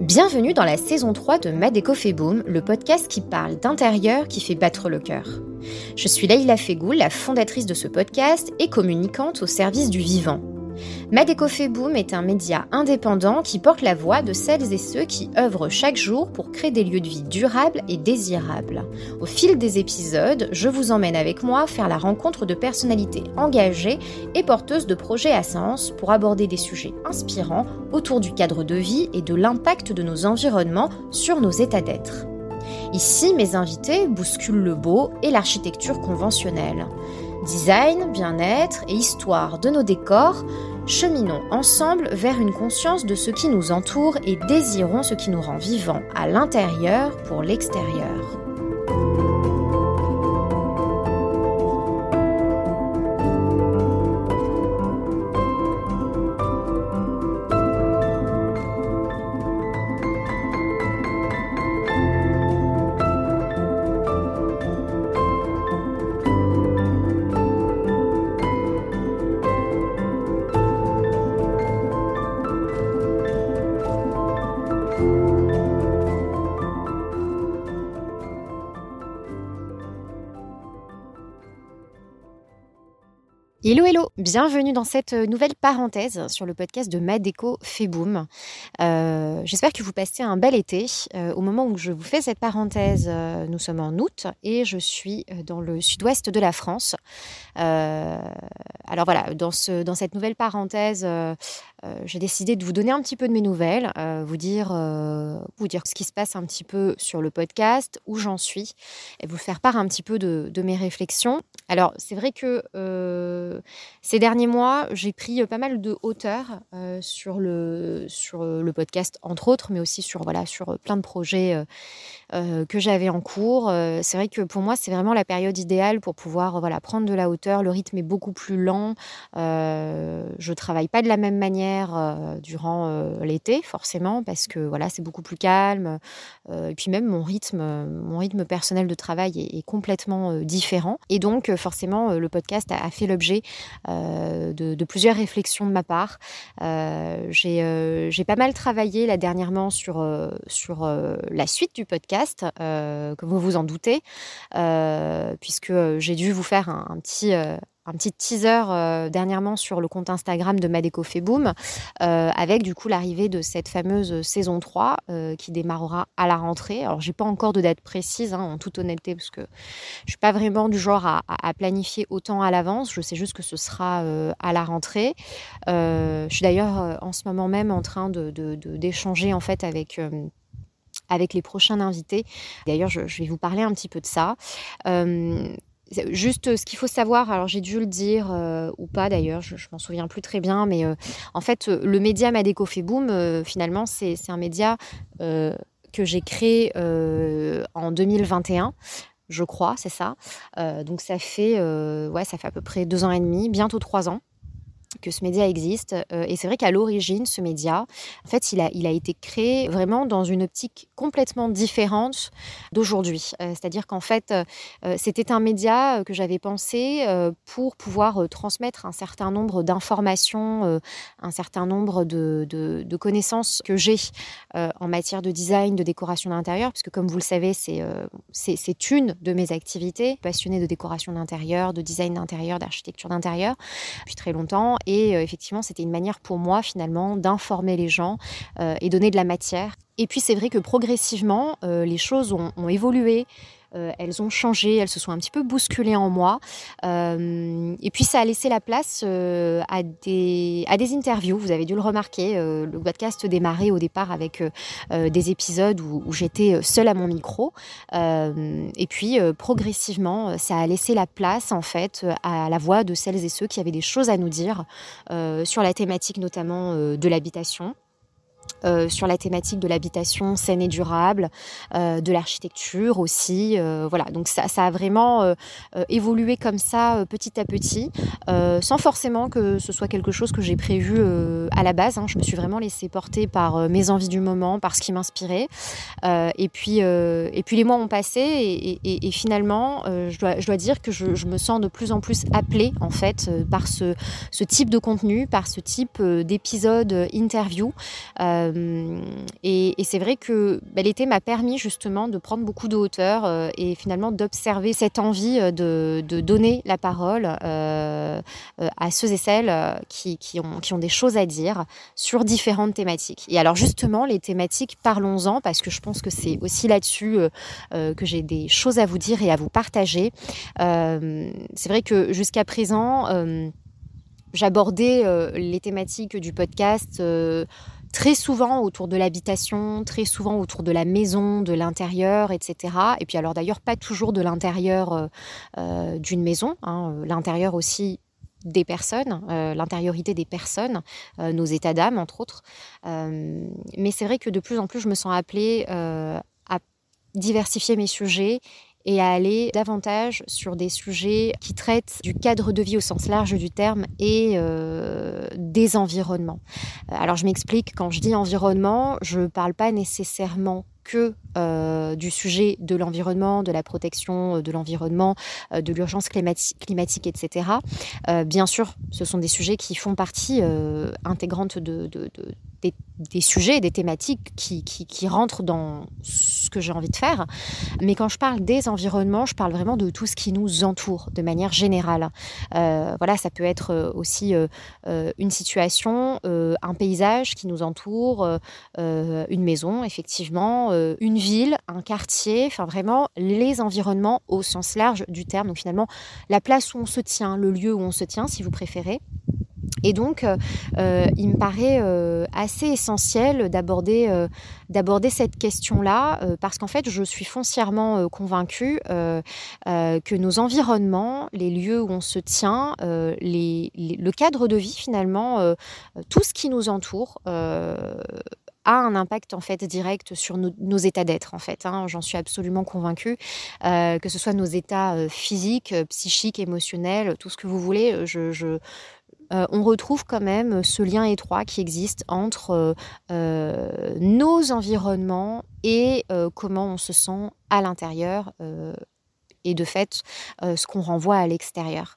Bienvenue dans la saison 3 de Madeco fait boom, le podcast qui parle d'intérieur qui fait battre le cœur. Je suis Leïla Fegoul, la fondatrice de ce podcast et communicante au service du vivant. Boom est un média indépendant qui porte la voix de celles et ceux qui œuvrent chaque jour pour créer des lieux de vie durables et désirables. Au fil des épisodes, je vous emmène avec moi faire la rencontre de personnalités engagées et porteuses de projets à sens pour aborder des sujets inspirants autour du cadre de vie et de l'impact de nos environnements sur nos états d'être. Ici, mes invités bousculent le beau et l'architecture conventionnelle. Design, bien-être et histoire de nos décors, cheminons ensemble vers une conscience de ce qui nous entoure et désirons ce qui nous rend vivants à l'intérieur pour l'extérieur. Hello hello, bienvenue dans cette nouvelle parenthèse sur le podcast de Madeco fait boom. Euh, J'espère que vous passez un bel été. Euh, au moment où je vous fais cette parenthèse, euh, nous sommes en août et je suis euh, dans le sud-ouest de la France. Euh, alors voilà, dans, ce, dans cette nouvelle parenthèse, j'ai décidé de vous donner un petit peu de mes nouvelles, vous dire, vous dire ce qui se passe un petit peu sur le podcast, où j'en suis, et vous faire part un petit peu de, mes réflexions. Alors c'est vrai que ces derniers mois, j'ai pris pas mal de hauteur euh, sur, le, sur le podcast, entre autres, mais aussi sur, voilà, sur plein de projets euh, euh, que j'avais en cours. c'est vrai que pour moi, c'est vraiment la période idéale pour pouvoir voilà, prendre de la hauteur. Le rythme est beaucoup plus lent. je travaille pas de la même manière durant l'été, forcément, parce que voilà, c'est beaucoup plus calme. et puis même mon rythme, mon rythme personnel de travail est, complètement différent. Et donc, forcément, le podcast a, fait l'objet euh, de, plusieurs réflexions de ma part. Euh, euh, j'ai pas mal travaillé là dernièrement sur, sur la suite du podcast, comme vous vous en doutez, puisque j'ai dû vous faire un petit un petit teaser euh, dernièrement sur le compte Instagram de Madeco Feboom, euh, avec du coup l'arrivée de cette fameuse saison 3 euh, qui démarrera à la rentrée. Alors j'ai pas encore de date précise, hein, en toute honnêteté, parce que je suis pas vraiment du genre à, planifier autant à l'avance. Je sais juste que ce sera à la rentrée. je suis d'ailleurs en ce moment même en train d'échanger en fait avec les prochains invités. D'ailleurs, je, vais vous parler un petit peu de ça. Juste ce qu'il faut savoir, alors j'ai dû le dire euh, ou pas d'ailleurs, je, m'en souviens plus très bien, mais euh, en fait le média Madeco fait boom, euh, finalement c'est un média que j'ai créé en 2021 je crois, c'est ça. donc ça fait, ça fait à peu près deux ans et demi, bientôt trois ans que ce média existe. Euh, et c'est vrai qu'à l'origine, ce média, en fait, il a, été créé vraiment dans une optique complètement différente d'aujourd'hui. Euh, c'est-à-dire qu'en fait, euh, c'était un média que j'avais pensé pour pouvoir transmettre un certain nombre d'informations, un certain nombre de, de, connaissances que j'ai en matière de design, de décoration d'intérieur, puisque comme vous le savez, c'est une de mes activités, passionnée de décoration d'intérieur, de design d'intérieur, d'architecture d'intérieur, depuis très longtemps. Et euh, effectivement, c'était une manière pour moi finalement d'informer les gens euh, et donner de la matière. Et puis c'est vrai que progressivement, euh, les choses ont évolué. Euh, elles ont changé, elles se sont un petit peu bousculées en moi. Euh, et puis ça a laissé la place euh, à, des, à des interviews. Vous avez dû le remarquer, le podcast démarrait au départ avec des épisodes où, où j'étais seule à mon micro. et puis progressivement, ça a laissé la place en fait à la voix de celles et ceux qui avaient des choses à nous dire sur la thématique notamment de l'habitation euh, sur la thématique de l'habitation saine et durable, euh, de l'architecture aussi. Euh, voilà, donc ça, a vraiment évolué comme ça petit à petit, sans forcément que ce soit quelque chose que j'ai prévu à la base. Hein. Je me suis vraiment laissée porter par mes envies du moment, par ce qui m'inspirait. et, puis, et puis les mois ont passé et, finalement, je dois, je, dois, dire que je, me sens de plus en plus appelée en fait par ce, type de contenu, par ce type d'épisode interview. Et, c'est vrai que bah, l'été m'a permis justement de prendre beaucoup de hauteur euh, et finalement d'observer cette envie euh, de, donner la parole à ceux et celles qui, ont, qui ont des choses à dire sur différentes thématiques. Et alors justement, les thématiques, parlons-en, parce que je pense que c'est aussi là-dessus que j'ai des choses à vous dire et à vous partager. c'est vrai que jusqu'à présent, j'abordais les thématiques du podcast très souvent autour de l'habitation, très souvent autour de la maison, de l'intérieur, etc. Et puis alors d'ailleurs pas toujours de l'intérieur euh, euh, d'une maison, hein, euh, l'intérieur aussi des personnes, l'intériorité des personnes, nos états d'âme entre autres. mais c'est vrai que de plus en plus je me sens appelée à diversifier mes sujets et à aller davantage sur des sujets qui traitent du cadre de vie au sens large du terme et euh, des environnements. Euh, alors je m'explique, quand je dis environnement, je ne parle pas nécessairement que euh, du sujet de l'environnement, de la protection de l'environnement, de l'urgence climatique, etc. bien sûr, ce sont des sujets qui font partie intégrante de, des, sujets, des thématiques qui, rentrent dans ce que j'ai envie de faire. Mais quand je parle des environnements, je parle vraiment de tout ce qui nous entoure de manière générale. Euh, voilà, ça peut être euh, aussi euh, une situation, un paysage qui nous entoure, une maison, effectivement, une ville, un quartier, enfin vraiment les environnements au sens large du terme. Donc finalement, la place où on se tient, le lieu où on se tient, si vous préférez. Et donc, euh, euh, il me paraît euh, assez essentiel d'aborder cette question-là, parce qu'en fait, je suis foncièrement convaincue que nos environnements, les lieux où on se tient, le cadre de vie finalement, tout ce qui nous entoure, a un impact en fait direct sur nos, états d'être en fait. Hein. J'en suis absolument convaincue, que ce soit nos états physiques, psychiques, émotionnels, tout ce que vous voulez. Je, euh, on retrouve quand même ce lien étroit qui existe entre euh, euh, nos environnements et comment on se sent à l'intérieur et de fait ce qu'on renvoie à l'extérieur.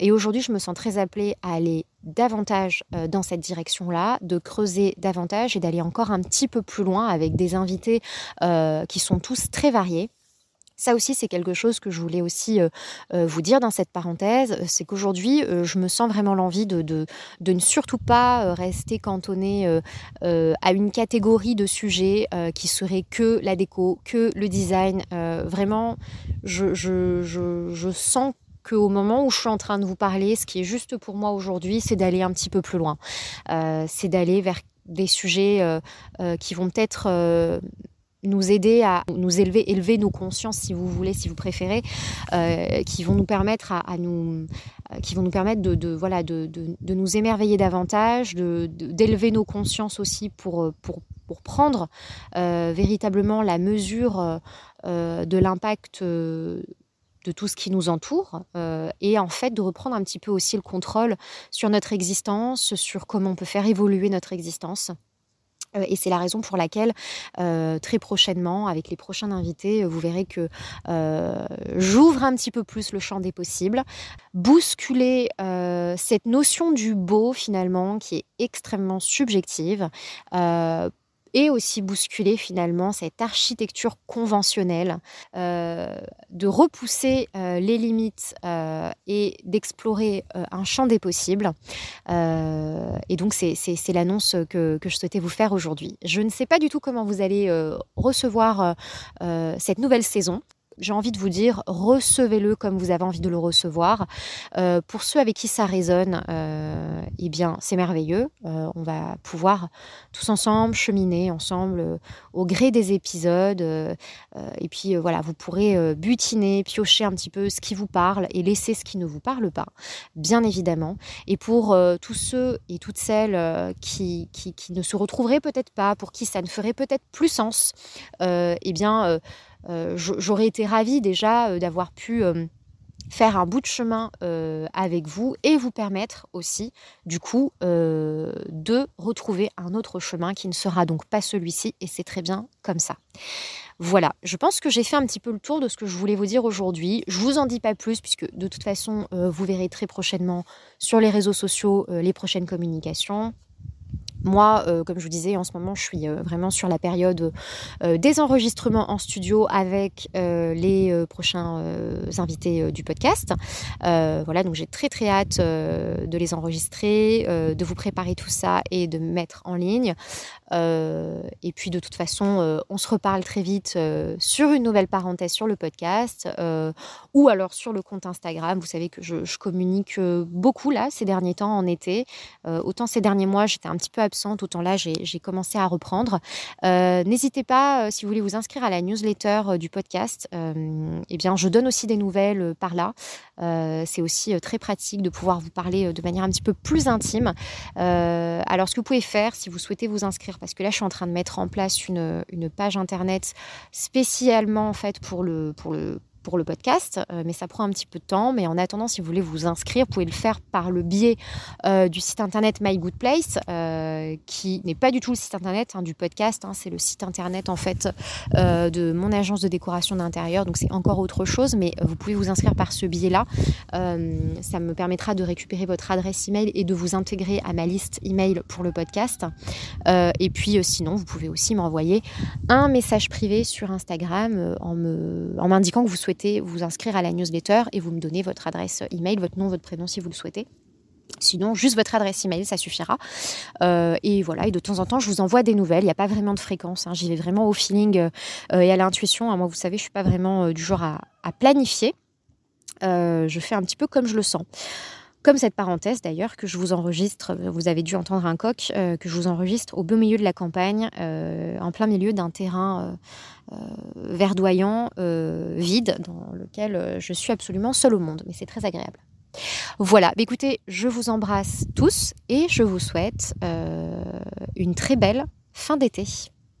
et aujourd'hui, je me sens très appelée à aller davantage dans cette direction-là, de creuser davantage et d'aller encore un petit peu plus loin avec des invités qui sont tous très variés. Ça aussi, c'est quelque chose que je voulais aussi euh, euh, vous dire dans cette parenthèse, c'est qu'aujourd'hui, euh, je me sens vraiment l'envie de, ne surtout pas rester cantonnée à une catégorie de sujets qui serait que la déco, que le design. vraiment, je, je, je, je sens qu'au moment où je suis en train de vous parler, ce qui est juste pour moi aujourd'hui, c'est d'aller un petit peu plus loin. c'est d'aller vers des sujets qui vont peut-être nous aider à nous élever, élever nos consciences, si vous voulez, si vous préférez, euh, qui vont nous permettre à, nous, euh, qui vont nous permettre de, voilà, de, de, nous émerveiller davantage, d'élever nos consciences aussi pour, pour, pour prendre euh, véritablement la mesure de l'impact de tout ce qui nous entoure et en fait de reprendre un petit peu aussi le contrôle sur notre existence, sur comment on peut faire évoluer notre existence. Euh, et c'est la raison pour laquelle euh, très prochainement, avec les prochains invités, vous verrez que euh, j'ouvre un petit peu plus le champ des possibles, bousculer cette notion du beau finalement qui est extrêmement subjective et aussi bousculer finalement cette architecture conventionnelle, euh, de repousser euh, les limites euh, et d'explorer un champ des possibles. et donc c'est l'annonce que, que, je souhaitais vous faire aujourd'hui. Je ne sais pas du tout comment vous allez recevoir cette nouvelle saison j'ai envie de vous dire, recevez-le comme vous avez envie de le recevoir. Euh, pour ceux avec qui ça résonne, euh, eh bien, c'est merveilleux. Euh, on va pouvoir tous ensemble cheminer ensemble au gré des épisodes. et puis voilà, vous pourrez butiner, piocher un petit peu ce qui vous parle et laisser ce qui ne vous parle pas, bien évidemment. Et pour tous ceux et toutes celles qui, qui, ne se retrouveraient peut-être pas, pour qui ça ne ferait peut-être plus sens, eh bien, j'aurais été ravie déjà euh, d'avoir pu euh, faire un bout de chemin avec vous et vous permettre aussi, du coup, de retrouver un autre chemin qui ne sera donc pas celui-ci et c'est très bien comme ça. Voilà, je pense que j'ai fait un petit peu le tour de ce que je voulais vous dire aujourd'hui. Je vous en dis pas plus puisque de toute façon, vous verrez très prochainement sur les réseaux sociaux les prochaines communications. Moi, euh, comme je vous disais, en ce moment, je suis euh, vraiment sur la période euh, des enregistrements en studio avec les prochains invités du podcast. voilà, donc j'ai très très hâte de les enregistrer, de vous préparer tout ça et de mettre en ligne. et puis de toute façon, on se reparle très vite sur une nouvelle parenthèse sur le podcast ou alors sur le compte Instagram. Vous savez que je, je communique beaucoup là ces derniers temps en été. autant ces derniers mois, j'étais un petit peu absente, autant là, j'ai commencé à reprendre. Euh, n'hésitez pas, euh, si vous voulez vous inscrire à la newsletter euh, du podcast, eh bien, je donne aussi des nouvelles par là. C'est aussi très pratique de pouvoir vous parler de manière un petit peu plus intime. alors, ce que vous pouvez faire, si vous souhaitez vous inscrire, parce que là, je suis en train de mettre en place une, une page internet spécialement en fait pour le, pour le pour le podcast, euh, mais ça prend un petit peu de temps. Mais en attendant, si vous voulez vous inscrire, vous pouvez le faire par le biais euh, du site internet My Good Place, euh, qui n'est pas du tout le site internet hein, du podcast. Hein. c'est le site internet en fait de mon agence de décoration d'intérieur. Donc c'est encore autre chose, mais vous pouvez vous inscrire par ce biais-là. ça me permettra de récupérer votre adresse email et de vous intégrer à ma liste email pour le podcast. et puis sinon, vous pouvez aussi m'envoyer un message privé sur Instagram en m'indiquant que vous souhaitez vous inscrire à la newsletter et vous me donnez votre adresse email, votre nom, votre prénom si vous le souhaitez. Sinon, juste votre adresse email, ça suffira. Euh, et voilà, et de temps en temps, je vous envoie des nouvelles. Il n'y a pas vraiment de fréquence. Hein. J'y vais vraiment au feeling euh, et à l'intuition. Moi, vous savez, je ne suis pas vraiment euh, du genre à planifier. je fais un petit peu comme je le sens. Comme cette parenthèse d'ailleurs que je vous enregistre, vous avez dû entendre un coq, que je vous enregistre au beau milieu de la campagne, en plein milieu d'un terrain euh, verdoyant, euh, vide, dans lequel euh, je suis absolument seule au monde. Mais c'est très agréable. Voilà, bah, écoutez, je vous embrasse tous et je vous souhaite une très belle fin d'été.